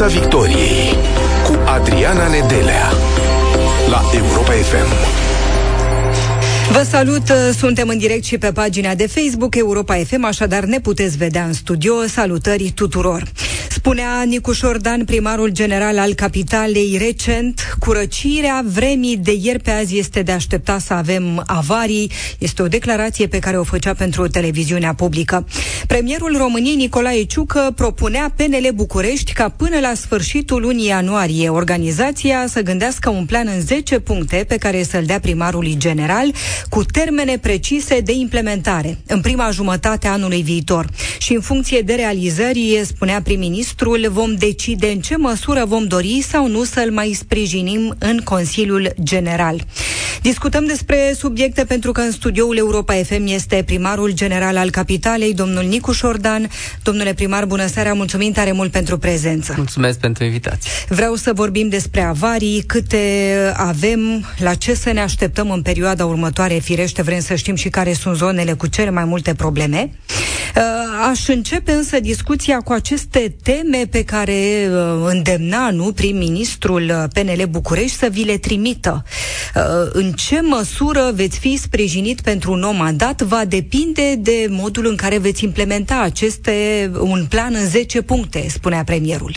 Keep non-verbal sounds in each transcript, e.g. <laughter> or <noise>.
Piața Victoriei cu Adriana Nedelea la Europa FM. Vă salut, suntem în direct și pe pagina de Facebook Europa FM, așadar ne puteți vedea în studio. Salutări tuturor! Spunea Nicu Șordan, primarul general al capitalei, recent, curăcirea vremii de ieri pe azi este de aștepta să avem avarii. Este o declarație pe care o făcea pentru televiziunea publică. Premierul României, Nicolae Ciucă, propunea PNL București ca până la sfârșitul lunii ianuarie organizația să gândească un plan în 10 puncte pe care să-l dea primarului general cu termene precise de implementare în prima jumătate a anului viitor. Și în funcție de realizări, spunea prim-ministrul, vom decide în ce măsură vom dori sau nu să-l mai sprijinim în Consiliul General. Discutăm despre subiecte pentru că în studioul Europa FM este primarul general al capitalei, domnul Nicu Șordan. Domnule primar, bună seara, mulțumim tare mult pentru prezență. Mulțumesc pentru invitație. Vreau să vorbim despre avarii, câte avem, la ce să ne așteptăm în perioada următoare care firește vrem să știm și care sunt zonele cu cele mai multe probleme. Uh, aș începe însă discuția cu aceste teme pe care uh, îndemna nu prim-ministrul uh, PNL București să vi le trimită. În ce măsură veți fi sprijinit pentru un nou mandat va depinde de modul în care veți implementa aceste un plan în 10 puncte, spunea premierul.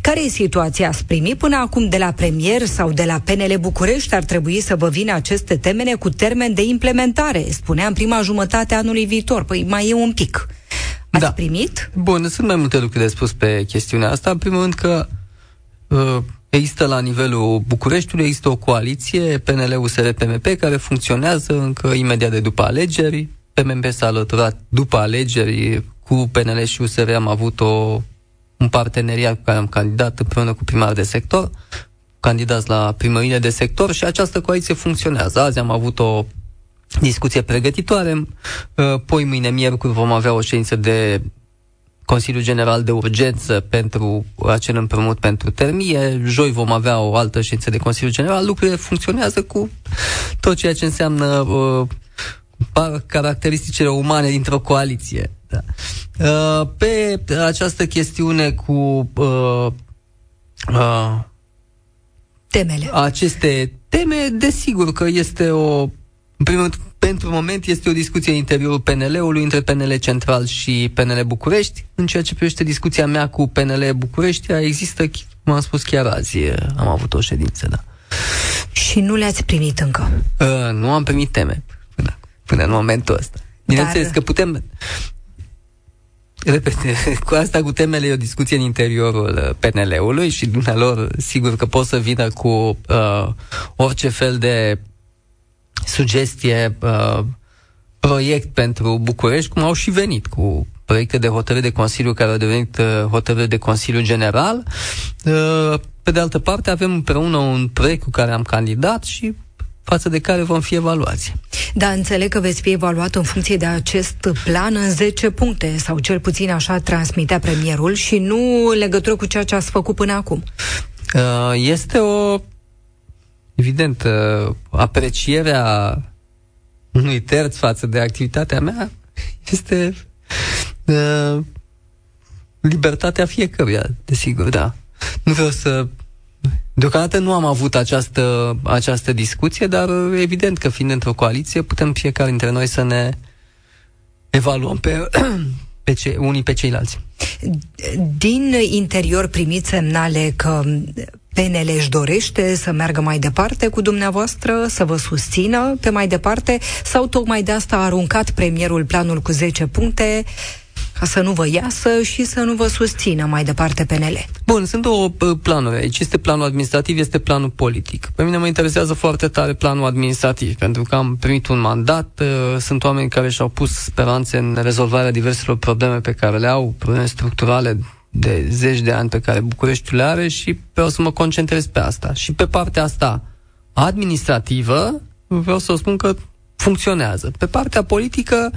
Care e situația? Ați primit până acum de la premier sau de la PNL București? Ar trebui să vă vină aceste temene cu termen de implementare, spunea în prima jumătate a anului viitor. Păi mai e un pic. Ați da. primit? Bun, sunt mai multe lucruri de spus pe chestiunea asta. În primul rând că uh, există la nivelul Bucureștiului, există o coaliție, PNL-USR-PMP, care funcționează încă imediat de după alegeri. PMP s-a alăturat după alegeri cu PNL și USR am avut o, un parteneriat cu care am candidat împreună cu primar de sector, candidați la primările de sector și această coaliție funcționează. Azi am avut o discuție pregătitoare. Uh, poi mâine, miercuri, vom avea o ședință de Consiliul General de Urgență pentru acel împrumut pentru termie. Joi vom avea o altă ședință de Consiliul General. Lucrurile funcționează cu tot ceea ce înseamnă uh, caracteristicile umane dintr-o coaliție. Da. Uh, pe această chestiune cu uh, uh, temele. Aceste teme, desigur că este o în primul rând, pentru moment este o discuție în interiorul PNL-ului între PNL Central și PNL București. În ceea ce privește discuția mea cu PNL București, există, cum am spus chiar azi, am avut o ședință, da. Și nu le-ați primit încă? Uh, nu am primit teme până, până în momentul ăsta. Bineînțeles Dar... că putem... Repet, <laughs> cu asta, cu temele, e o discuție în interiorul uh, PNL-ului și dumnealor, sigur că pot să vină cu uh, orice fel de sugestie, uh, proiect pentru București, cum au și venit cu proiecte de hotărâre de Consiliu care au devenit uh, hotărâri de Consiliu General. Uh, pe de altă parte, avem împreună un proiect cu care am candidat și față de care vom fi evaluați. Da, înțeleg că veți fi evaluat în funcție de acest plan în 10 puncte, sau cel puțin așa transmitea premierul, și nu legătură cu ceea ce ați făcut până acum. Uh, este o evident, uh, aprecierea unui terț față de activitatea mea este uh, libertatea fiecăruia, desigur, da. Nu vreau să... Deocamdată nu am avut această, această discuție, dar evident că fiind într-o coaliție, putem fiecare dintre noi să ne evaluăm pe, <clears throat> pe ce, unii pe ceilalți. Din interior primiți semnale că PNL își dorește să meargă mai departe cu dumneavoastră, să vă susțină pe mai departe, sau tocmai de asta a aruncat premierul planul cu 10 puncte, ca să nu vă iasă și să nu vă susțină mai departe PNL. Bun, sunt două planuri aici. Este planul administrativ, este planul politic. Pe mine mă interesează foarte tare planul administrativ, pentru că am primit un mandat, uh, sunt oameni care și-au pus speranțe în rezolvarea diverselor probleme pe care le au, probleme structurale de zeci de ani pe care Bucureștiul le are și vreau să mă concentrez pe asta. Și pe partea asta administrativă, vreau să o spun că funcționează. Pe partea politică,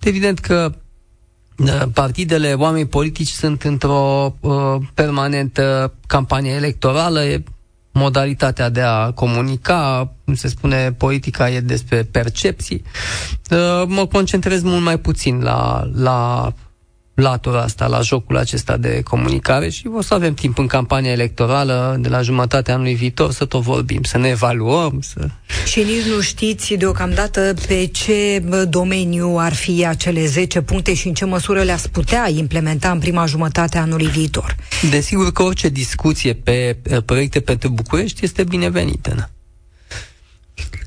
evident că partidele, oamenii politici sunt într-o uh, permanentă campanie electorală, e modalitatea de a comunica, cum se spune, politica e despre percepții. Uh, mă concentrez mult mai puțin la, la latura asta, la jocul acesta de comunicare și o să avem timp în campania electorală de la jumătatea anului viitor să tot vorbim, să ne evaluăm. Să... Și nici nu știți deocamdată pe ce domeniu ar fi acele 10 puncte și în ce măsură le-ați putea implementa în prima jumătate a anului viitor. Desigur că orice discuție pe proiecte pentru București este binevenită.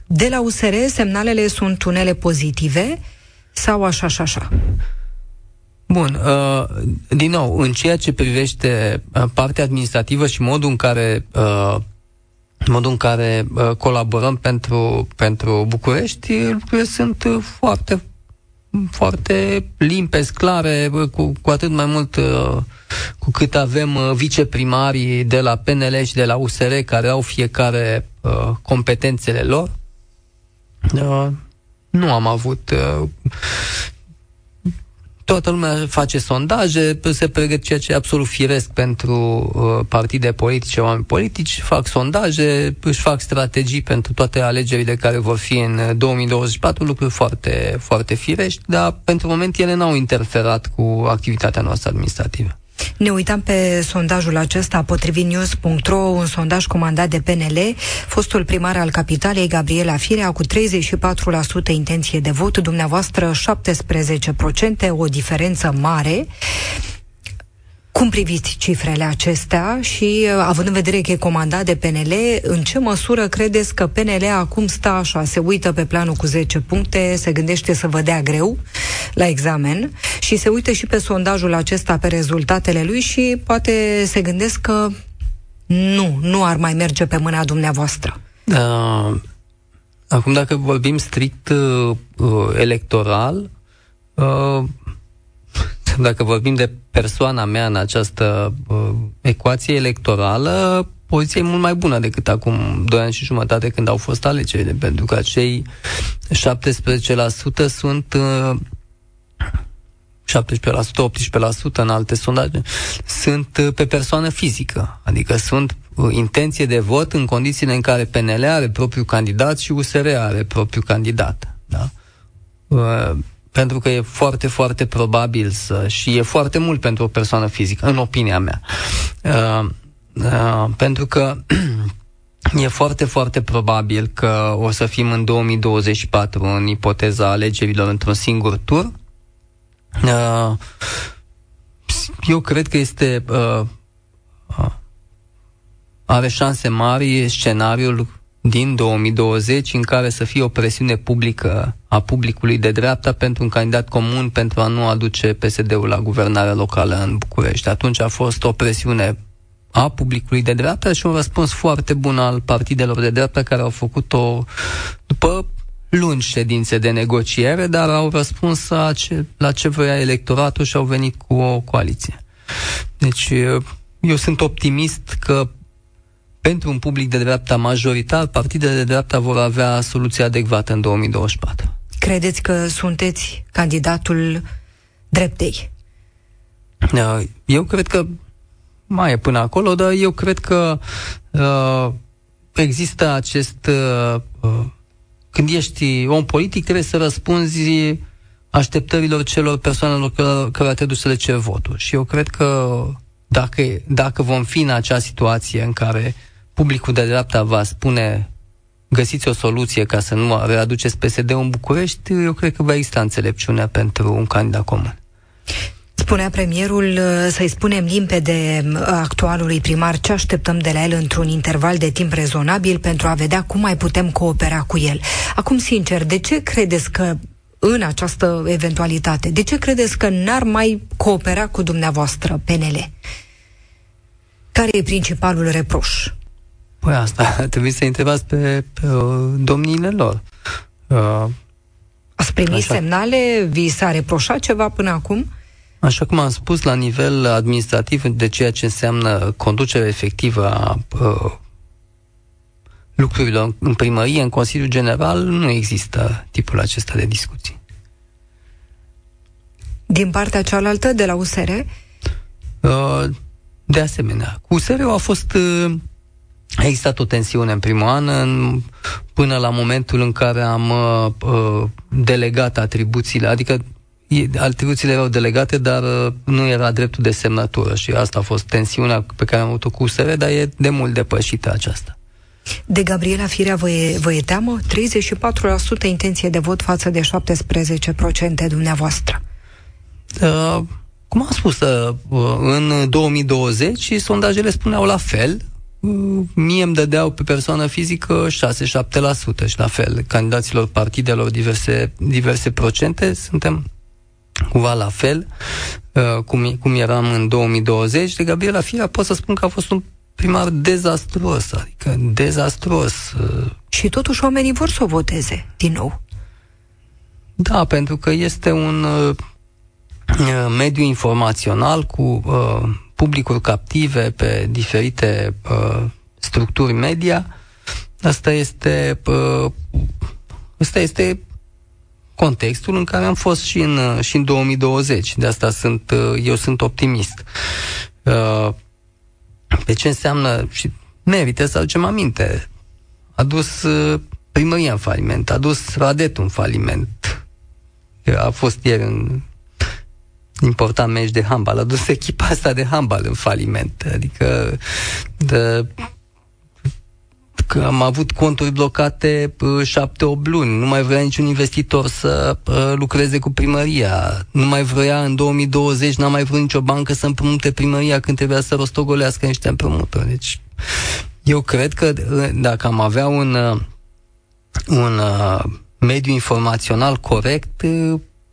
De la USR, semnalele sunt unele pozitive sau așa și așa? Bun, uh, din nou, în ceea ce privește uh, partea administrativă și modul în care uh, modul în care uh, colaborăm pentru, pentru București, lucrurile sunt uh, foarte foarte limpezi, clare, cu, cu atât mai mult uh, cu cât avem uh, viceprimarii de la PNL și de la USR care au fiecare uh, competențele lor. Uh, nu am avut uh, toată lumea face sondaje, se pregătește ceea ce e absolut firesc pentru uh, partide politice, oameni politici, fac sondaje, își fac strategii pentru toate alegerile care vor fi în 2024, lucruri foarte, foarte firești, dar pentru moment ele n-au interferat cu activitatea noastră administrativă. Ne uitam pe sondajul acesta potrivit news.ro, un sondaj comandat de PNL. Fostul primar al capitalei, Gabriela Firea, cu 34% intenție de vot, dumneavoastră 17%, o diferență mare. Cum priviți cifrele acestea și, uh, având în vedere că e comandat de PNL, în ce măsură credeți că PNL acum stă așa, se uită pe planul cu 10 puncte, se gândește să vă dea greu la examen și se uită și pe sondajul acesta, pe rezultatele lui și poate se gândesc că nu, nu ar mai merge pe mâna dumneavoastră? Uh, acum, dacă vorbim strict uh, electoral, uh, dacă vorbim de persoana mea în această uh, ecuație electorală, poziția e mult mai bună decât acum 2 ani și jumătate când au fost alegerile, pentru că acei 17% sunt uh, 17%, 18% în alte sondaje, sunt uh, pe persoană fizică, adică sunt uh, intenție de vot în condițiile în care PNL are propriul candidat și USR are propriul candidat. Da? Uh, pentru că e foarte, foarte probabil să, și e foarte mult pentru o persoană fizică, în opinia mea. Uh, uh, pentru că <clears throat> e foarte, foarte probabil că o să fim în 2024 în ipoteza alegerilor într-un singur tur. Uh, eu cred că este uh, uh, are șanse mari scenariul din 2020 în care să fie o presiune publică a publicului de dreapta pentru un candidat comun pentru a nu aduce PSD-ul la guvernarea locală în București. Atunci a fost o presiune a publicului de dreapta și un răspuns foarte bun al partidelor de dreapta care au făcut-o după lungi ședințe de negociere, dar au răspuns la ce, la ce vrea electoratul și au venit cu o coaliție. Deci eu sunt optimist că pentru un public de dreapta majoritar, partidele de dreapta vor avea soluția adecvată în 2024. Credeți că sunteți candidatul dreptei? Uh, eu cred că mai e până acolo, dar eu cred că uh, există acest... Uh, uh, când ești om politic, trebuie să răspunzi așteptărilor celor persoanelor care, care te duci să le cer votul. Și eu cred că dacă, dacă vom fi în acea situație în care publicul de dreapta va spune găsiți o soluție ca să nu readuceți PSD-ul în București, eu cred că va exista înțelepciune pentru un candidat comun. Spunea premierul să-i spunem limpede actualului primar ce așteptăm de la el într-un interval de timp rezonabil pentru a vedea cum mai putem coopera cu el. Acum, sincer, de ce credeți că în această eventualitate, de ce credeți că n-ar mai coopera cu dumneavoastră PNL? Care e principalul reproș? Păi asta <laughs> trebuie să întrebați pe, pe uh, domniile lor. Uh, Ați primit așa. semnale? Vi s-a reproșat ceva până acum? Așa cum am spus, la nivel administrativ, de ceea ce înseamnă conducerea efectivă a uh, lucrurilor în primărie, în Consiliul General, nu există tipul acesta de discuții. Din partea cealaltă, de la USR? Uh, de asemenea. Cu USR a fost uh, a existat o tensiune în primul an, în, până la momentul în care am uh, uh, delegat atribuțiile, adică atribuțiile erau delegate, dar uh, nu era dreptul de semnătură și asta a fost tensiunea pe care am avut-o cu USR, dar e de mult depășită aceasta. De Gabriela Firea vă e, vă e teamă? 34% intenție de vot față de 17% dumneavoastră. Uh, cum am spus, uh, în 2020 sondajele spuneau la fel, uh, mie îmi dădeau pe persoană fizică 6-7% și la fel, candidaților partidelor diverse, diverse procente, suntem cumva la fel uh, cum, cum eram în 2020. De Gabriela Firea pot să spun că a fost un primar dezastruos, adică dezastruos. Și totuși oamenii vor să o voteze din nou. Da, pentru că este un Uh, mediu informațional cu uh, publicuri captive pe diferite uh, structuri media. Asta este, uh, asta este contextul în care am fost și în, uh, și în 2020. De asta sunt, uh, eu sunt optimist. Uh, pe ce înseamnă și merită să aducem aminte. A dus uh, primăria în faliment, a dus Radetul în faliment. A fost ieri în important meci de handbal. A dus echipa asta de handbal în faliment. Adică de, că am avut conturi blocate uh, șapte-opt luni. Nu mai vrea niciun investitor să uh, lucreze cu primăria. Nu mai vrea în 2020, n-a mai vrut nicio bancă să împrumute primăria când trebuia să rostogolească niște împrumuturi. Deci eu cred că uh, dacă am avea un, un mediu informațional corect,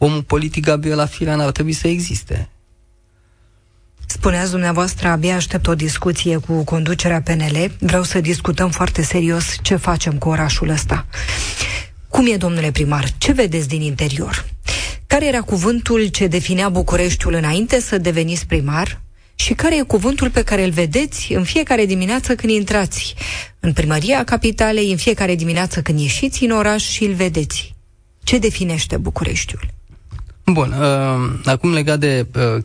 omul politic Gabriela Firea ar trebui să existe. Spuneați dumneavoastră, abia aștept o discuție cu conducerea PNL. Vreau să discutăm foarte serios ce facem cu orașul ăsta. Cum e, domnule primar? Ce vedeți din interior? Care era cuvântul ce definea Bucureștiul înainte să deveniți primar? Și care e cuvântul pe care îl vedeți în fiecare dimineață când intrați în primăria capitalei, în fiecare dimineață când ieșiți în oraș și îl vedeți? Ce definește Bucureștiul? Bun, uh, acum legat de uh,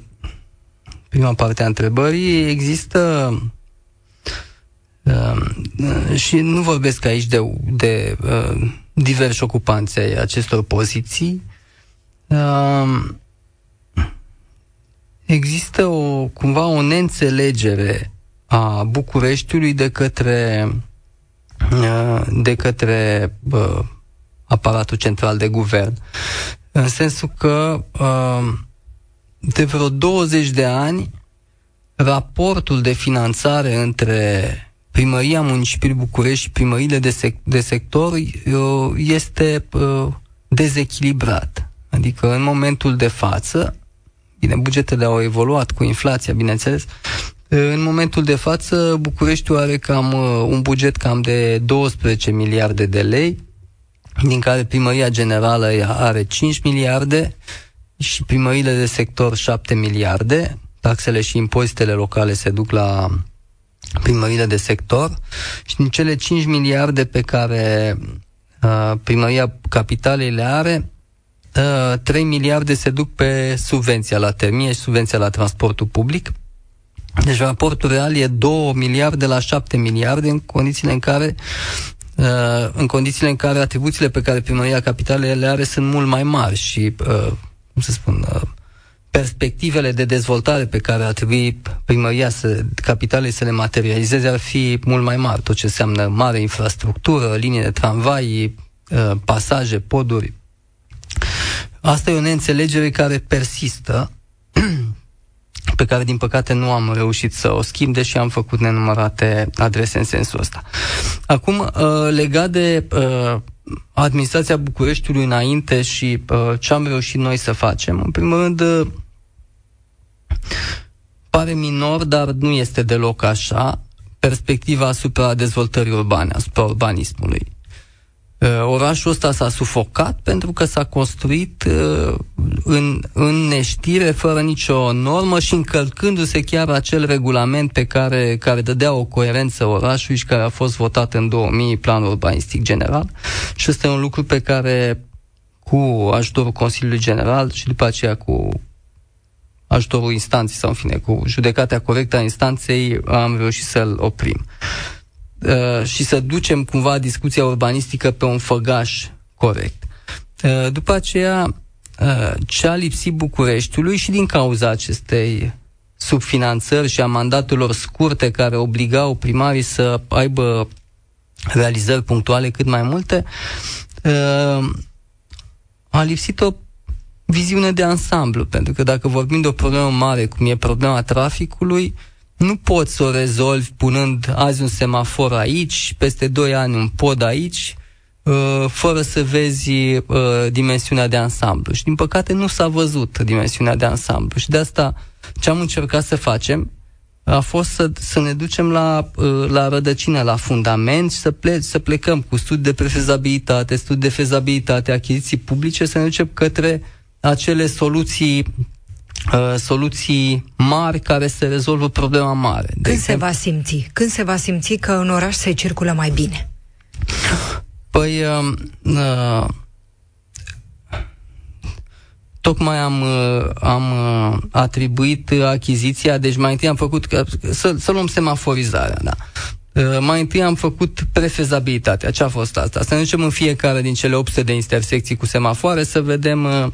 prima parte a întrebării, există uh, și nu vorbesc aici de, de uh, diversi ocupanți ai acestor poziții, uh, există o, cumva o neînțelegere a Bucureștiului de către uh, de către uh, aparatul central de guvern în sensul că uh, de vreo 20 de ani raportul de finanțare între primăria municipiului București și primările de, sec- de sector uh, este uh, dezechilibrat. Adică în momentul de față, bine, bugetele au evoluat cu inflația, bineînțeles, în momentul de față, Bucureștiul are cam un buget cam de 12 miliarde de lei, din care primăria generală are 5 miliarde și primările de sector 7 miliarde. Taxele și impozitele locale se duc la primările de sector și din cele 5 miliarde pe care uh, primăria capitalei le are, uh, 3 miliarde se duc pe subvenția la termie și subvenția la transportul public. Deci raportul real e 2 miliarde la 7 miliarde în condițiile în care Uh, în condițiile în care atribuțiile pe care primăria capitalei le are sunt mult mai mari și, uh, cum să spun, uh, perspectivele de dezvoltare pe care ar trebui primăria să, capitalei să le materializeze ar fi mult mai mari. Tot ce înseamnă mare infrastructură, linii de tramvai, pasaje, poduri. Asta e o neînțelegere care persistă pe care, din păcate, nu am reușit să o schimb, deși am făcut nenumărate adrese în sensul ăsta. Acum, uh, legat de uh, administrația Bucureștiului înainte și uh, ce am reușit noi să facem, în primul rând, pare minor, dar nu este deloc așa, perspectiva asupra dezvoltării urbane, asupra urbanismului. Uh, orașul ăsta s-a sufocat pentru că s-a construit uh, în, în neștire, fără nicio normă și încălcându-se chiar acel regulament pe care, care dădea o coerență orașului și care a fost votat în 2000, planul urbanistic general. Și ăsta e un lucru pe care cu ajutorul Consiliului General și după aceea cu ajutorul instanței sau în fine, cu judecata corectă a instanței am reușit să-l oprim. Uh, și să ducem cumva discuția urbanistică pe un făgaș corect. Uh, după aceea, uh, ce a lipsit Bucureștiului și din cauza acestei subfinanțări și a mandatelor scurte care obligau primarii să aibă realizări punctuale cât mai multe, uh, a lipsit o viziune de ansamblu, pentru că dacă vorbim de o problemă mare, cum e problema traficului, nu poți să o rezolvi punând azi un semafor aici, peste 2 ani un pod aici, uh, fără să vezi uh, dimensiunea de ansamblu. Și din păcate nu s-a văzut dimensiunea de ansamblu. Și de asta ce am încercat să facem a fost să, să ne ducem la, uh, la rădăcină, la fundament și să, ple, să plecăm cu studii de prefezabilitate, studii de fezabilitate, achiziții publice, să ne ducem către acele soluții uh, soluții mari care se rezolvă problema mare. Când de se va simți? Când se va simți că în oraș se circulă mai bine? Păi, uh, uh, tocmai am, uh, am uh, atribuit achiziția, deci mai întâi am făcut, să, să luăm semaforizarea, da. Uh, mai întâi am făcut prefezabilitatea. Ce a fost asta? Să ne ducem în fiecare din cele 800 de intersecții cu semafoare să vedem,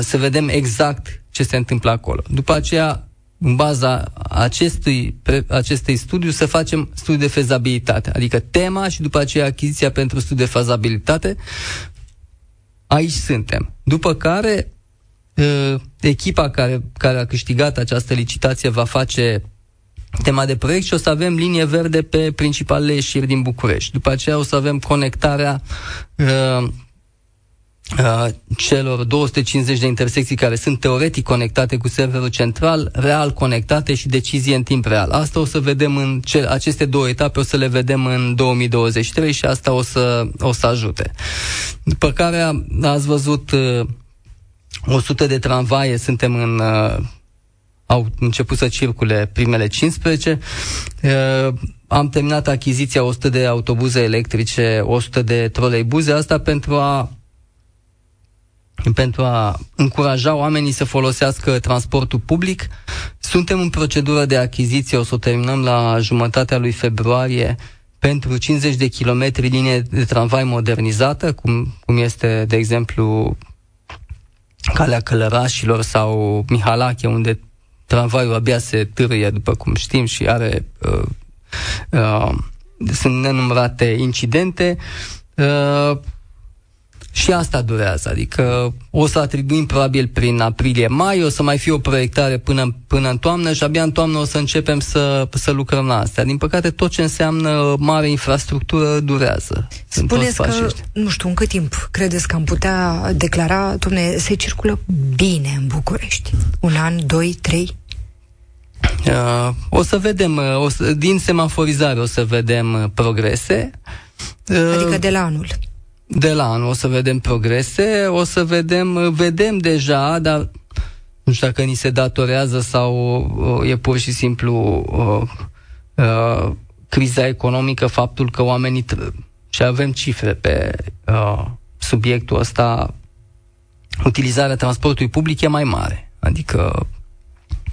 să vedem exact ce se întâmplă acolo. După aceea, în baza acestui, acestui studiu, să facem studiu de fezabilitate, adică tema și după aceea achiziția pentru studiu de fezabilitate, aici suntem. După care, uh, echipa care, care a câștigat această licitație va face tema de proiect și o să avem linie verde pe principalele ieșiri din București. După aceea o să avem conectarea uh, uh, celor 250 de intersecții care sunt teoretic conectate cu serverul central, real conectate și decizie în timp real. Asta o să vedem în ce, aceste două etape, o să le vedem în 2023 și asta o să, o să ajute. După care ați văzut uh, 100 de tramvaie, suntem în uh, au început să circule primele 15. Uh, am terminat achiziția 100 de autobuze electrice, 100 de troleibuze, asta pentru a pentru a încuraja oamenii să folosească transportul public. Suntem în procedură de achiziție, o să o terminăm la jumătatea lui februarie pentru 50 de kilometri linie de tramvai modernizată, cum, cum este, de exemplu, Calea Călărașilor sau Mihalache, unde tramvaiul abia se târâie, după cum știm, și are uh, uh, sunt nenumărate incidente. Uh, și asta durează, adică o să atribuim probabil prin aprilie-mai, o să mai fie o proiectare până, până în toamnă și abia în toamnă o să începem să, să lucrăm la asta. Din păcate, tot ce înseamnă mare infrastructură durează. Spuneți că, nu știu, în cât timp credeți că am putea declara, domne, se circulă bine în București? Un an, doi, trei? Uh, o să vedem, uh, o să, din semaforizare o să vedem uh, progrese. Uh, adică de la anul de la anul o să vedem progrese, o să vedem, vedem deja, dar nu știu dacă ni se datorează sau uh, e pur și simplu uh, uh, criza economică, faptul că oamenii tr- și avem cifre pe uh, subiectul ăsta, utilizarea transportului public e mai mare. Adică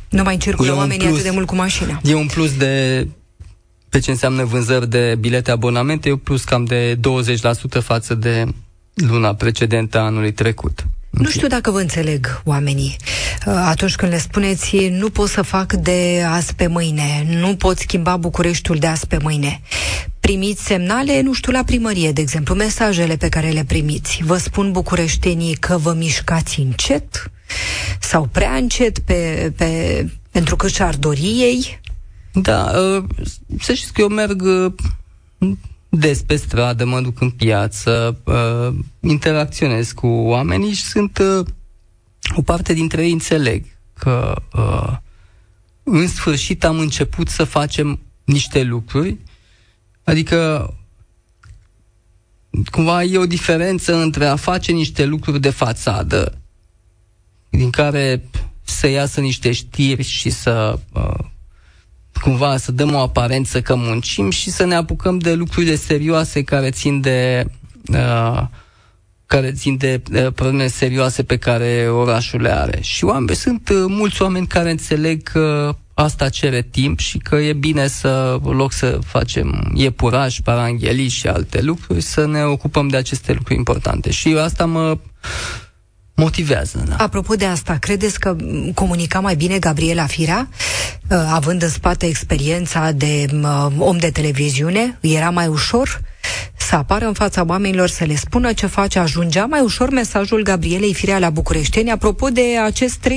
nu mai circulă oamenii plus, atât de mult cu mașina. E un plus de pe ce înseamnă vânzări de bilete abonamente, e plus cam de 20% față de luna precedentă anului trecut. Nu știu dacă vă înțeleg oamenii uh, atunci când le spuneți nu pot să fac de azi pe mâine, nu pot schimba Bucureștiul de azi pe mâine. Primiți semnale, nu știu, la primărie, de exemplu, mesajele pe care le primiți. Vă spun bucureștenii că vă mișcați încet sau prea încet pe, pe, pentru că și-ar dori ei da, uh, să știți că eu merg uh, des pe stradă, mă duc în piață, uh, interacționez cu oamenii și sunt o parte dintre ei înțeleg că în sfârșit am început să facem niște lucruri, adică cumva e o diferență între a face niște lucruri de fațadă, din care să iasă niște știri și să uh, cumva să dăm o aparență că muncim și să ne apucăm de lucrurile serioase care țin de uh, care țin de uh, probleme serioase pe care orașul le are. Și oameni, sunt uh, mulți oameni care înțeleg că asta cere timp și că e bine să, în loc să facem iepuraș, paranghelii și alte lucruri, să ne ocupăm de aceste lucruri importante. Și asta mă motivează. Da. Apropo de asta, credeți că comunica mai bine Gabriela Firea, uh, având în spate experiența de uh, om de televiziune? Era mai ușor să apară în fața oamenilor, să le spună ce face? Ajungea mai ușor mesajul Gabrielei Firea la Bucureșteni, apropo de acest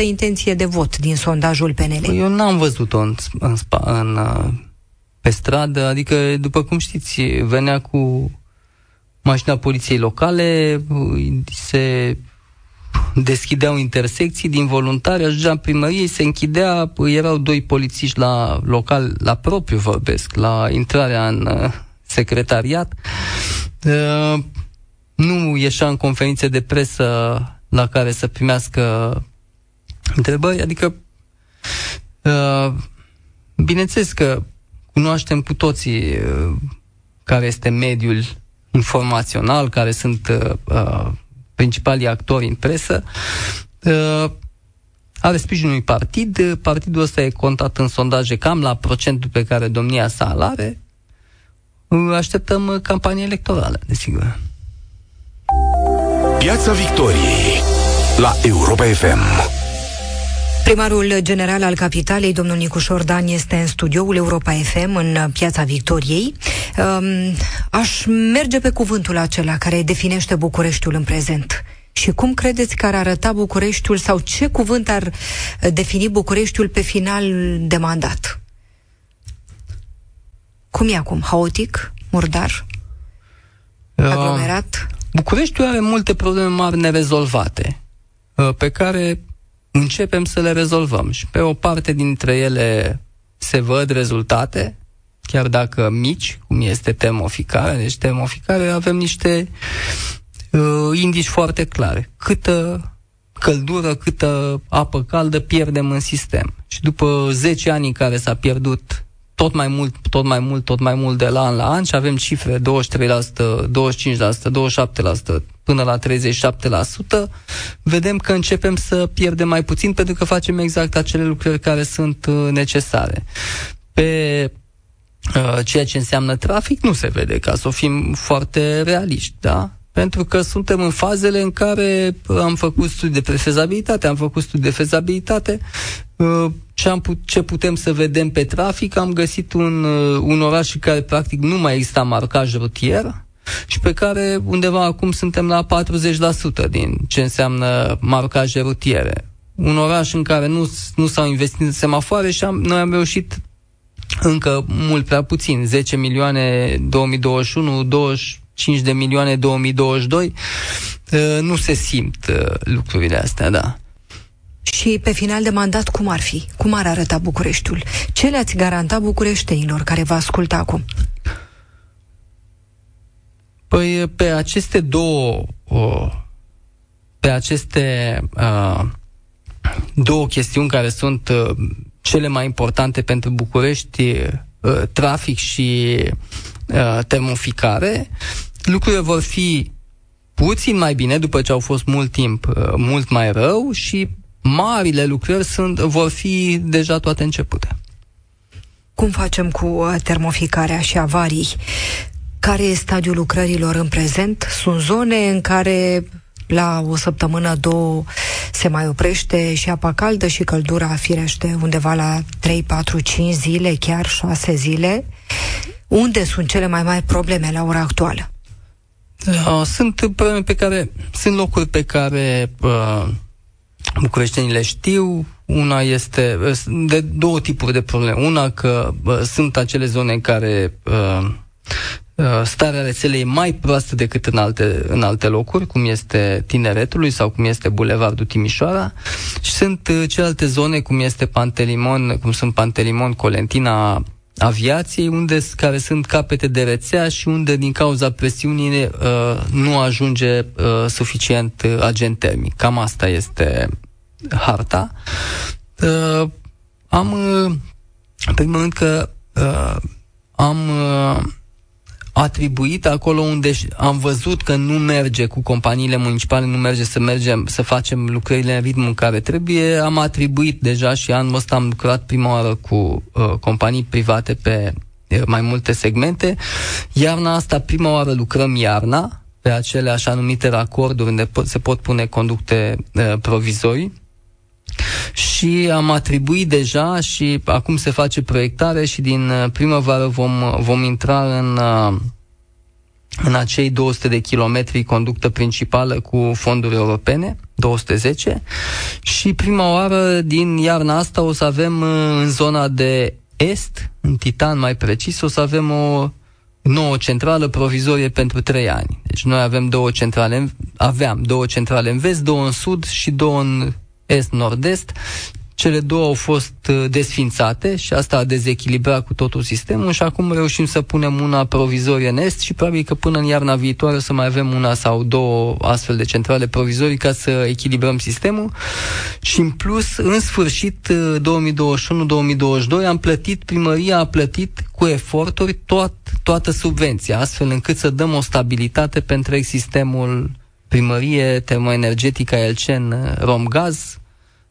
34% intenție de vot din sondajul PNL? Păi eu n-am văzut-o în, în, în, uh, pe stradă, adică, după cum știți, venea cu mașina poliției locale, se deschideau intersecții din voluntari, ajungea în primărie, se închidea, erau doi polițiști la local, la propriu vorbesc, la intrarea în uh, secretariat. Uh, nu ieșea în conferințe de presă la care să primească întrebări, adică uh, bineînțeles că cunoaștem cu toții care este mediul informațional, care sunt uh, uh, principalii actori în presă, uh, are sprijinul unui partid, partidul ăsta e contat în sondaje cam la procentul pe care domnia sa îl are. Așteptăm campanie electorală, desigur. Piața Victoriei la Europa FM. Primarul general al capitalei, domnul Nicu Șordan, este în studioul Europa FM, în Piața Victoriei. Um, aș merge pe cuvântul acela care definește Bucureștiul în prezent. Și cum credeți că ar arăta Bucureștiul sau ce cuvânt ar defini Bucureștiul pe final de mandat? Cum e acum? Haotic? Murdar? Uh, aglomerat? Bucureștiul are multe probleme mari nerezolvate, uh, pe care începem să le rezolvăm. Și pe o parte dintre ele se văd rezultate, chiar dacă mici, cum este termoficarea. Deci termoficare avem niște uh, indici foarte clare. Câtă căldură, câtă apă caldă pierdem în sistem. Și după 10 ani în care s-a pierdut tot mai mult, tot mai mult, tot mai mult de la an la an și avem cifre 23%, 25%, 27%, până la 37%, vedem că începem să pierdem mai puțin pentru că facem exact acele lucruri care sunt uh, necesare. Pe uh, ceea ce înseamnă trafic nu se vede, ca să fim foarte realiști, da? Pentru că suntem în fazele în care am făcut studii de fezabilitate, am făcut studii de fezabilitate, uh, ce, am put, ce putem să vedem pe trafic, am găsit un, uh, un oraș în care practic nu mai exista marcaj rutier și pe care undeva acum suntem la 40% din ce înseamnă marcaje rutiere. Un oraș în care nu, nu s-au investit în semafoare și am, noi am reușit încă mult prea puțin, 10 milioane 2021, 20 5 de milioane 2022, uh, nu se simt uh, lucrurile astea, da. Și pe final de mandat, cum ar fi? Cum ar arăta Bucureștiul? Ce le-ați garanta bucureștenilor care vă ascultă acum? Păi pe aceste două pe aceste uh, două chestiuni care sunt uh, cele mai importante pentru București, uh, trafic și uh, termoficare, lucrurile vor fi puțin mai bine după ce au fost mult timp uh, mult mai rău și marile lucrări sunt, vor fi deja toate începute. Cum facem cu uh, termoficarea și avarii? Care e stadiul lucrărilor în prezent? Sunt zone în care la o săptămână, două, se mai oprește și apa caldă și căldura firește undeva la 3, 4, 5 zile, chiar 6 zile. Unde sunt cele mai mari probleme la ora actuală? Uh, sunt probleme pe care, sunt locuri pe care uh, bucureștenii le știu. Una este uh, de două tipuri de probleme. Una că uh, sunt acele zone în care uh, uh, starea rețelei e mai proastă decât în alte, în alte locuri, cum este Tineretului sau cum este Bulevardul Timișoara și sunt uh, celelalte zone, cum este Pantelimon, cum sunt Pantelimon, Colentina, aviației, unde care sunt capete de rețea și unde din cauza presiunii uh, nu ajunge uh, suficient uh, agent termic. Cam asta este harta. Uh, am, uh, în primul rând că uh, am uh, atribuit acolo unde am văzut că nu merge cu companiile municipale, nu merge să mergem, să facem lucrările în ritmul în care trebuie, am atribuit deja și anul ăsta am lucrat prima oară cu uh, companii private pe uh, mai multe segmente. Iarna asta, prima oară lucrăm iarna, pe acele așa numite racorduri unde se pot pune conducte uh, provizorii și am atribuit deja și acum se face proiectare și din uh, primăvară vom, vom intra în, uh, în acei 200 de kilometri conductă principală cu fonduri europene, 210, și prima oară din iarna asta o să avem uh, în zona de est, în Titan mai precis, o să avem o nouă centrală provizorie pentru trei ani. Deci noi avem două centrale, aveam două centrale în vest, două în sud și două în est-nord-est. Cele două au fost uh, desfințate și asta a dezechilibrat cu totul sistemul și acum reușim să punem una provizorie în est și probabil că până în iarna viitoare o să mai avem una sau două astfel de centrale provizorii ca să echilibrăm sistemul. Și în plus, în sfârșit, 2021-2022 uh, am plătit, primăria a plătit cu eforturi tot, toată subvenția, astfel încât să dăm o stabilitate pentru întreg sistemul primărie termoenergetică Elcen Romgaz,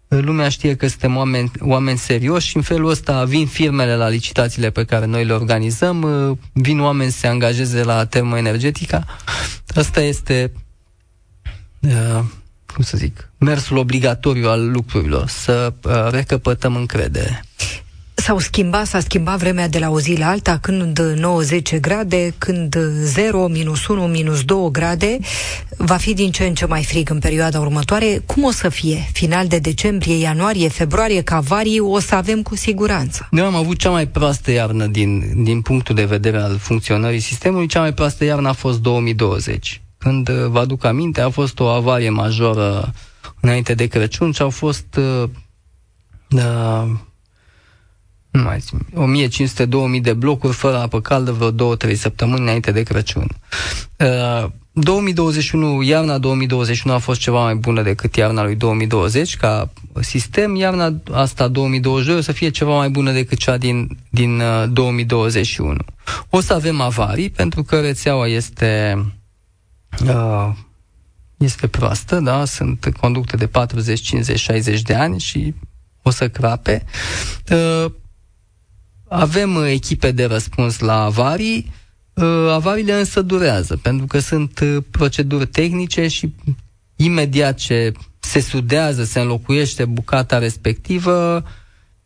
lumea știe că suntem oameni, oameni serioși și în felul ăsta vin firmele la licitațiile pe care noi le organizăm, uh, vin oameni să se angajeze la termoenergetica. Asta este, uh, cum să zic, mersul obligatoriu al lucrurilor, să uh, recăpătăm încredere. S-au schimbat, s-a schimbat vremea de la o zi la alta, când 90 grade, când 0, minus 1, minus 2 grade, va fi din ce în ce mai frig în perioada următoare. Cum o să fie? Final de decembrie, ianuarie, februarie, ca varii, o să avem cu siguranță. Noi am avut cea mai proastă iarnă din, din punctul de vedere al funcționării sistemului. Cea mai proastă iarnă a fost 2020. Când, vă aduc aminte, a fost o avarie majoră înainte de Crăciun și au fost uh, uh, nu mai țin, 1500-2000 de blocuri fără apă caldă vreo 2-3 săptămâni înainte de Crăciun. Uh, 2021, iarna 2021 a fost ceva mai bună decât iarna lui 2020 ca sistem, iarna asta 2022 o să fie ceva mai bună decât cea din, din uh, 2021. O să avem avarii pentru că rețeaua este uh, este proastă, da? Sunt conducte de 40, 50, 60 de ani și o să crape. Uh, avem uh, echipe de răspuns la avarii, uh, avariile însă durează, pentru că sunt uh, proceduri tehnice și imediat ce se sudează, se înlocuiește bucata respectivă,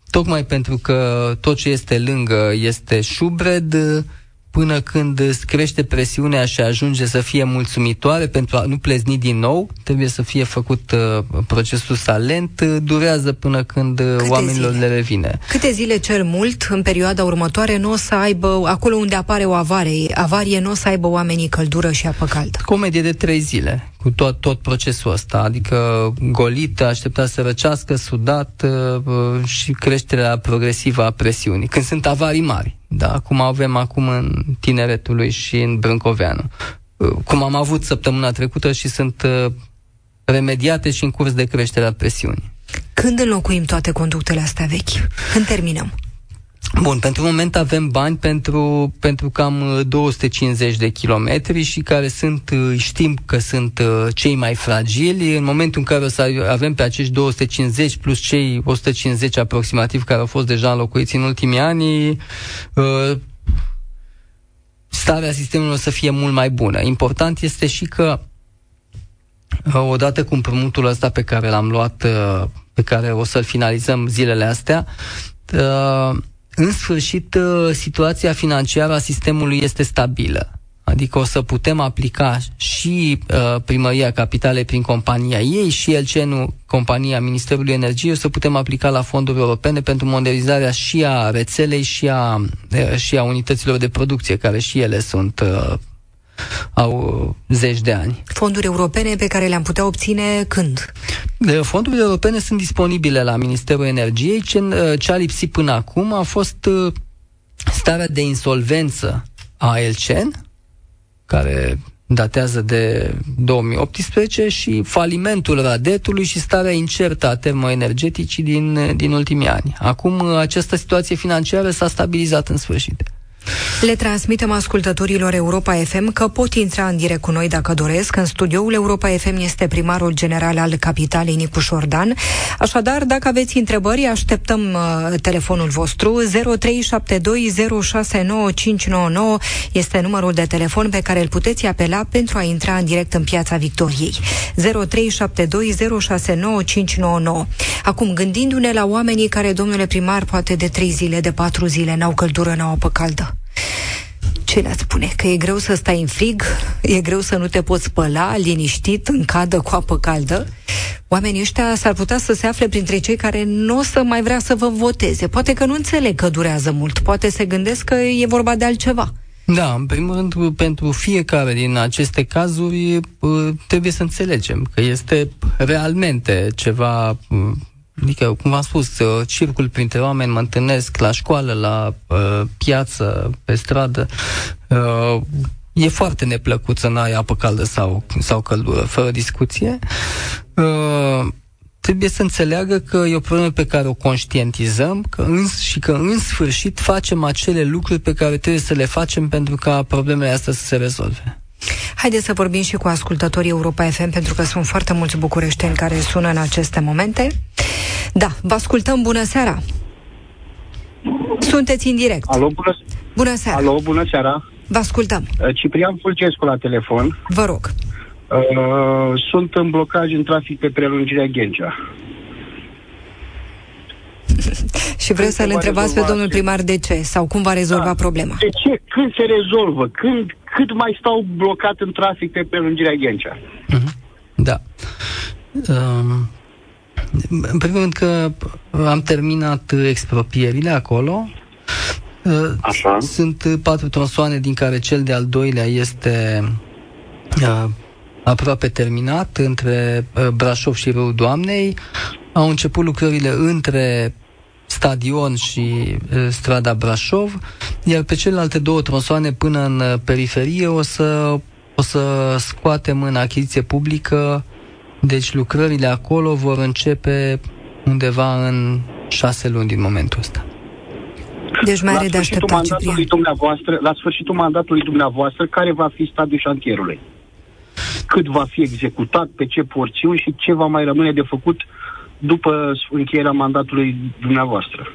tocmai pentru că tot ce este lângă este șubred, până când crește presiunea și ajunge să fie mulțumitoare pentru a nu plezni din nou, trebuie să fie făcut uh, procesul sa lent, uh, durează până când uh, Câte oamenilor zile? le revine. Câte zile cel mult în perioada următoare nu o să aibă, acolo unde apare o avarie, avarie nu o să aibă oamenii căldură și apă caldă? Comedie de trei zile cu tot, tot procesul ăsta, adică golit, așteptat să răcească, sudat uh, și creșterea progresivă a presiunii. Când sunt avarii mari, da, cum avem acum în Tineretului și în Brâncoveanu. Uh, cum am avut săptămâna trecută și sunt uh, remediate și în curs de creștere a presiunii. Când înlocuim toate conductele astea vechi? Când terminăm? Bun, pentru moment avem bani pentru, pentru cam 250 uh, de kilometri și care sunt, uh, știm că sunt uh, cei mai fragili. În momentul în care o să avem pe acești 250 plus cei 150 aproximativ care au fost deja înlocuiți în ultimii ani, starea sistemului o să fie mult mai bună. Important este și că odată cu împrumutul ăsta pe care l-am luat, pe care o să-l finalizăm zilele astea, în sfârșit, uh, situația financiară a sistemului este stabilă. Adică o să putem aplica și uh, primăria capitalei prin compania ei și Elcenu, compania Ministerului Energiei, o să putem aplica la fonduri europene pentru modernizarea și a rețelei și a, uh, și a unităților de producție, care și ele sunt uh, au uh, zeci de ani. Fonduri europene pe care le-am putea obține când? Fondurile europene sunt disponibile la Ministerul Energiei. Ce, uh, ce a lipsit până acum a fost uh, starea de insolvență a Elcen, care datează de 2018 și falimentul Radetului și starea incertă a termoenergeticii din, din ultimii ani. Acum această situație financiară s-a stabilizat în sfârșit. Le transmitem ascultătorilor Europa FM că pot intra în direct cu noi dacă doresc. În studioul Europa FM este primarul general al capitalei Nicu Șordan. Așadar, dacă aveți întrebări, așteptăm uh, telefonul vostru 0372069599 este numărul de telefon pe care îl puteți apela pentru a intra în direct în piața Victoriei. 0372069599. Acum, gândindu-ne la oamenii care, domnule primar, poate de trei zile, de patru zile, n-au căldură, n-au apă caldă ce le spune? Că e greu să stai în frig, e greu să nu te poți spăla liniștit în cadă cu apă caldă. Oamenii ăștia s-ar putea să se afle printre cei care nu o să mai vrea să vă voteze. Poate că nu înțeleg că durează mult, poate se gândesc că e vorba de altceva. Da, în primul rând, pentru fiecare din aceste cazuri trebuie să înțelegem că este realmente ceva Adică, cum v-am spus, uh, circul printre oameni, mă întâlnesc la școală, la uh, piață, pe stradă. Uh, e foarte neplăcut să n-ai apă caldă sau, sau căldură, fără discuție. Uh, trebuie să înțeleagă că e o problemă pe care o conștientizăm că în, și că în sfârșit facem acele lucruri pe care trebuie să le facem pentru ca problemele astea să se rezolve. Haideți să vorbim și cu ascultătorii Europa FM, pentru că sunt foarte mulți bucureșteni care sună în aceste momente. Da, vă ascultăm. Bună seara! Sunteți în direct. Alo, bună, bună seara! Alo, bună seara! Vă ascultăm. Uh, Ciprian Fulgescu la telefon. Vă rog. Uh, sunt în blocaj în trafic pe prelungirea Ghencea. <laughs> și vreau să-l întrebați pe domnul primar de ce sau cum va rezolva da. problema. De ce? Când se rezolvă? Când, cât mai stau blocat în trafic pe prelungirea Ghencea? Uh-huh. Da. Um, în primul rând că am terminat expropierile acolo. Așa. Sunt patru tronsoane din care cel de-al doilea este uh, aproape terminat între uh, Brașov și Râul Doamnei. Au început lucrările între stadion și uh, strada Brașov, iar pe celelalte două tronsoane până în periferie o să, o să scoatem în achiziție publică deci lucrările acolo vor începe undeva în șase luni din momentul ăsta. Deci mai are de așteptat, mandatului dumneavoastră, La sfârșitul mandatului dumneavoastră, care va fi stadiul șantierului? Cât va fi executat, pe ce porțiuni și ce va mai rămâne de făcut după încheierea mandatului dumneavoastră?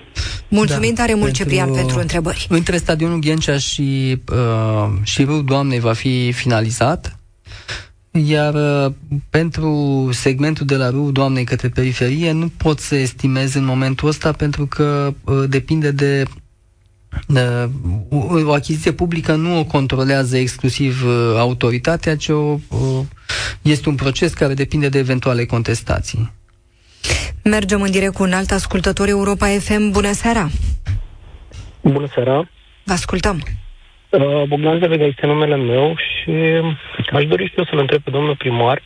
Mulțumim da, tare mult, pentru, Ciprian, pentru întrebări. Între stadionul Ghencea și, uh, și Râul Doamnei va fi finalizat iar uh, pentru segmentul de la râul Doamnei către periferie nu pot să estimez în momentul ăsta pentru că uh, depinde de uh, o achiziție publică nu o controlează exclusiv autoritatea, ci o, este un proces care depinde de eventuale contestații. Mergem în direct cu un alt ascultător Europa FM. Bună seara! Bună seara! Vă ascultăm! Uh, Bogdan Zevega este numele meu și aș dori și eu să-l întreb pe domnul primar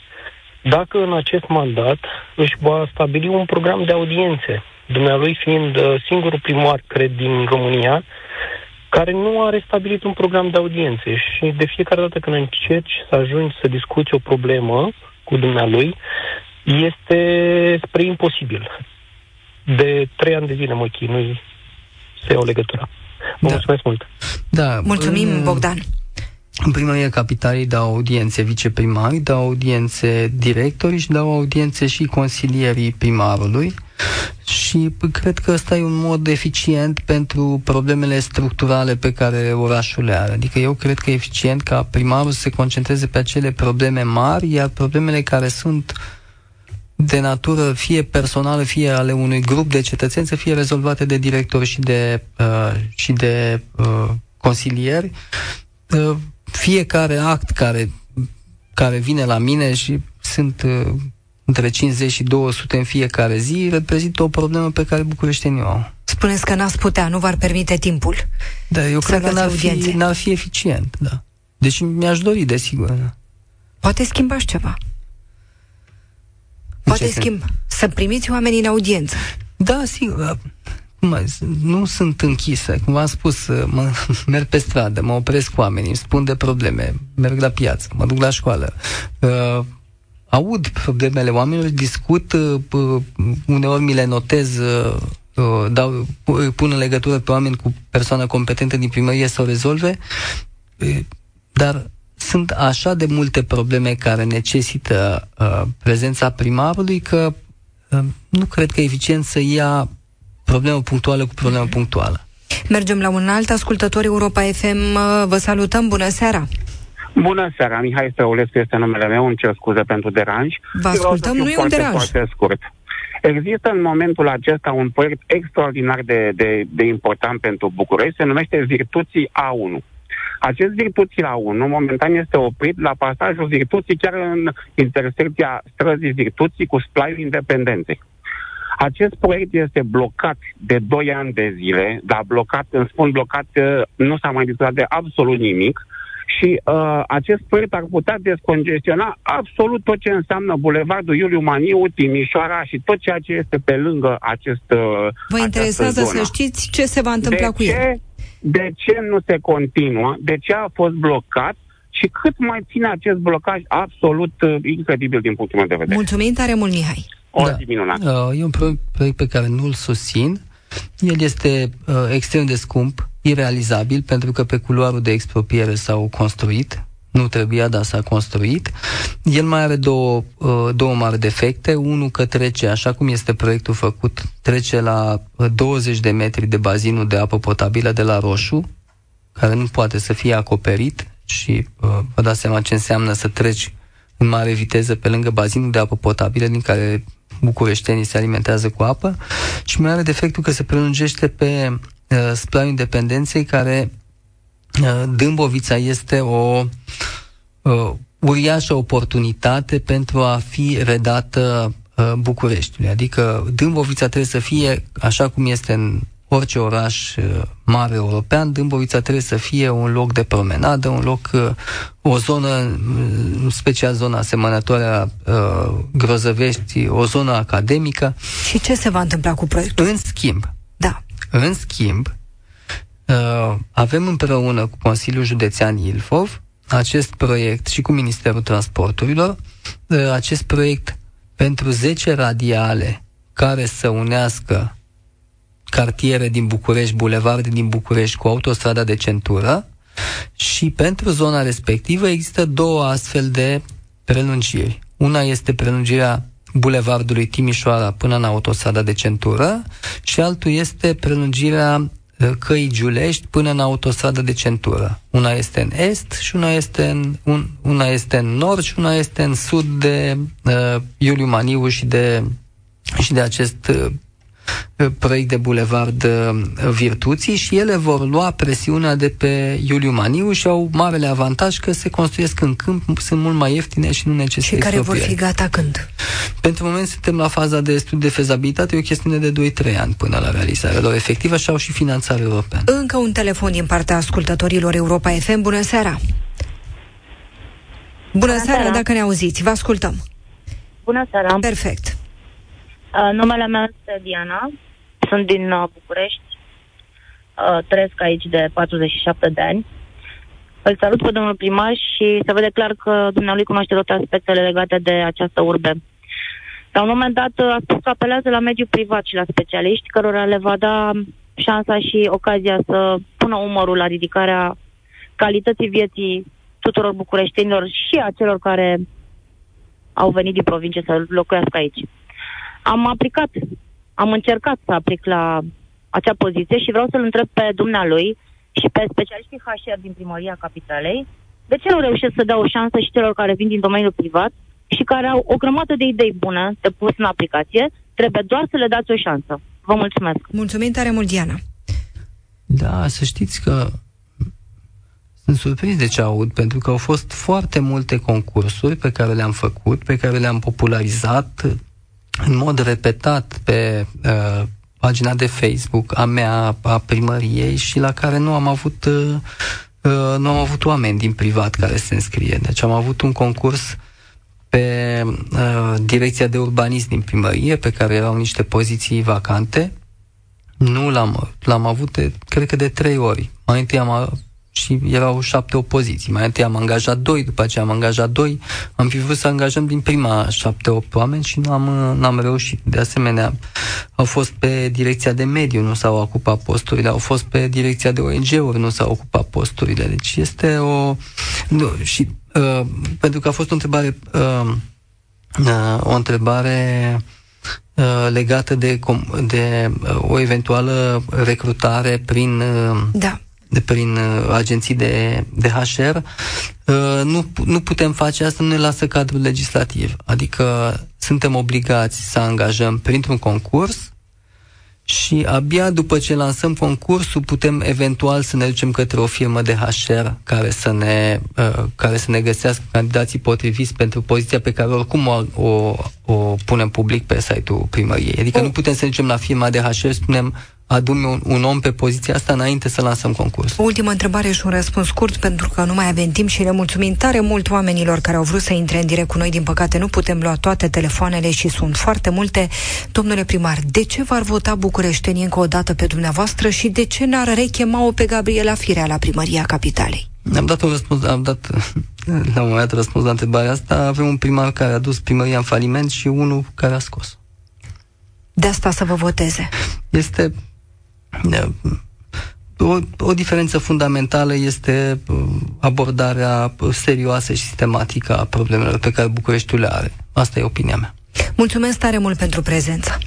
dacă în acest mandat își va stabili un program de audiențe, dumnealui fiind uh, singurul primar, cred, din România, care nu are stabilit un program de audiențe și de fiecare dată când încerci să ajungi să discuți o problemă cu dumnealui, este spre imposibil. De trei ani de zile mă chinui să iau legătura. Vă da. mulțumesc mult! Da, Mulțumim, în, Bogdan! În primărie capitalii dau audiențe viceprimari, dau audiențe directori și dau audiențe și consilierii primarului și cred că ăsta e un mod eficient pentru problemele structurale pe care orașul le are. Adică eu cred că e eficient ca primarul să se concentreze pe acele probleme mari, iar problemele care sunt de natură fie personală, fie ale unui grup de cetățeni să fie rezolvate de directori și de, uh, și de uh, consilieri. Uh, fiecare act care, care vine la mine și sunt uh, între 50 și 200 în fiecare zi, reprezintă o problemă pe care bucureștenii o au. Spuneți că n-ați putea, nu v-ar permite timpul. Da, eu cred că n-ar fi, n-ar fi eficient, da. Deci mi-aș dori, desigur. Da. Poate schimbați ceva. Poate schimb. Să primiți oamenii în audiență. Da, sigur. Nu sunt închisă. Cum v-am spus, <laughs> mă, merg pe stradă, mă opresc cu oamenii, spun de probleme, merg la piață, mă duc la școală. Uh, aud problemele oamenilor, discut, uh, uneori mi le notez uh, uh, dau, pun în legătură pe oameni cu persoană competentă din primărie să o rezolve, uh, dar sunt așa de multe probleme care necesită uh, prezența primarului că uh, nu cred că e eficient să ia problemă punctuală cu problemă punctuală. Mergem la un alt ascultător Europa FM. Uh, vă salutăm, bună seara! Bună seara, Mihai Stăulescu este numele meu, îmi cer scuze pentru deranj. Vă ascultăm, nu e un deranj. Foarte scurt. Există în momentul acesta un proiect extraordinar de, de, de important pentru București, se numește Virtuții A1. Acest Virtuții A1 momentan este oprit la pasajul Virtuții chiar în intersecția străzii Virtuții cu Splaiul Independenței. Acest proiect este blocat de 2 ani de zile, dar blocat, îmi spun blocat, nu s-a mai discutat de absolut nimic, și uh, acest proiect ar putea descongestiona absolut tot ce înseamnă Bulevardul Iuliu Maniu, Timișoara și tot ceea ce este pe lângă acest uh, Vă interesează zonă. să știți ce se va întâmpla de cu ce, el? De ce nu se continuă? De ce a fost blocat? Și cât mai ține acest blocaj absolut uh, incredibil din punctul meu de vedere. Mulțumim tare mult, Mihai. O da. zi minunată. Uh, e un proiect pe care nu-l susțin. El este uh, extrem de scump irealizabil pentru că pe culoarul de expropiere s-au construit, nu trebuia, dar s-a construit. El mai are două, uh, două mari defecte. Unul că trece, așa cum este proiectul făcut, trece la 20 uh, de metri de bazinul de apă potabilă de la Roșu, care nu poate să fie acoperit și uh, vă dați seama ce înseamnă să treci în mare viteză pe lângă bazinul de apă potabilă din care bucureștenii se alimentează cu apă și mai are defectul că se prelungește pe uh, Splaiul Independenței, care uh, Dâmbovița este o uh, uriașă oportunitate pentru a fi redată uh, Bucureștiului. Adică Dâmbovița trebuie să fie așa cum este în orice oraș uh, mare european, Dâmbovița trebuie să fie un loc de promenadă, un loc, uh, o zonă, în special zona asemănătoare a uh, Grozăvești, o zonă academică. Și ce se va întâmpla cu proiectul? În schimb, da. în schimb, uh, avem împreună cu Consiliul Județean Ilfov acest proiect și cu Ministerul Transporturilor, uh, acest proiect pentru 10 radiale care să unească cartiere din București, bulevarde din București cu autostrada de centură și pentru zona respectivă există două astfel de prelungiri. Una este prelungirea bulevardului Timișoara până în autostrada de centură și altul este prelungirea uh, căii Giulești până în autostrada de centură. Una este în est și una este în, un, una este în nord și una este în sud de uh, Iuliu Maniu și de, și de acest uh, proiect de bulevard uh, Virtuții și ele vor lua presiunea de pe Iuliu Maniu și au marele avantaj că se construiesc în câmp, sunt mult mai ieftine și nu necesită Și care vor fi gata când? Pentru moment suntem la faza de studiu de fezabilitate, e o chestiune de 2-3 ani până la realizarea lor efectivă și au și finanțare europeană. Încă un telefon din partea ascultătorilor Europa FM. Bună seara! Bună, Bună seara, seara, dacă ne auziți. Vă ascultăm. Bună seara. Perfect. Uh, numele meu este Diana, sunt din uh, București, uh, trăiesc aici de 47 de ani. Îl salut pe domnul primar și se vede clar că dumnealui cunoaște toate aspectele legate de această urbe. La un moment dat uh, a spus că apelează la mediul privat și la specialiști, cărora le va da șansa și ocazia să pună umărul la ridicarea calității vieții tuturor bucureștinilor și a celor care au venit din provincie să locuiască aici. Am aplicat, am încercat să aplic la acea poziție și vreau să-l întreb pe dumnealui și pe specialiștii HR din primăria capitalei de ce nu reușesc să dau o șansă și celor care vin din domeniul privat și care au o grămadă de idei bune de pus în aplicație, trebuie doar să le dați o șansă. Vă mulțumesc! Mulțumim tare mult, Diana! Da, să știți că sunt surprins de ce aud, pentru că au fost foarte multe concursuri pe care le-am făcut, pe care le-am popularizat, în mod repetat pe uh, pagina de Facebook a mea, a primăriei și la care nu am avut uh, uh, nu am avut oameni din privat care se înscrie. Deci am avut un concurs pe uh, direcția de urbanism din primărie, pe care erau niște poziții vacante. Nu l-am, l-am avut, de, cred că de trei ori. Mai întâi am și erau șapte opoziții. Mai întâi am angajat doi, după aceea am angajat doi. Am fi vrut să angajăm din prima șapte, opt oameni și nu am, n-am reușit. De asemenea, au fost pe direcția de mediu, nu s-au ocupat posturile, au fost pe direcția de ONG-uri, nu s-au ocupat posturile. Deci este o... Nu, și uh, pentru că a fost o întrebare uh, uh, o întrebare uh, legată de, de uh, o eventuală recrutare prin uh, da de prin uh, agenții de, de HR, uh, nu, nu putem face asta, nu ne lasă cadrul legislativ. Adică suntem obligați să angajăm printr-un concurs și abia după ce lansăm concursul putem eventual să ne ducem către o firmă de HR care să ne, uh, care să ne găsească candidații potriviți pentru poziția pe care oricum o, o, o punem public pe site-ul primăriei. Adică oh. nu putem să ducem la firma de HR, spunem adun un, un om pe poziția asta înainte să lansăm concurs. O ultimă întrebare și un răspuns scurt, pentru că nu mai avem timp și le mulțumim tare mult oamenilor care au vrut să intre în direct cu noi. Din păcate, nu putem lua toate telefoanele și sunt foarte multe. Domnule primar, de ce v-ar vota bucureștenii încă o dată pe dumneavoastră și de ce n-ar rechema-o pe Gabriela Firea la primăria capitalei? Am dat un răspuns, am dat <laughs> la un moment dat răspuns la întrebarea asta. Avem un primar care a dus primăria în faliment și unul care a scos. De asta să vă voteze. Este o, o diferență fundamentală este uh, abordarea serioasă și sistematică a problemelor pe care Bucureștiul le are. Asta e opinia mea. Mulțumesc tare mult pentru prezență.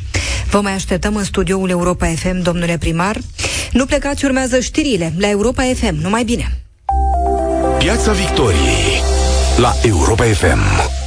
Vă mai așteptăm în studioul Europa FM, domnule primar. Nu plecați, urmează știrile la Europa FM. Numai bine! Piața Victoriei la Europa FM.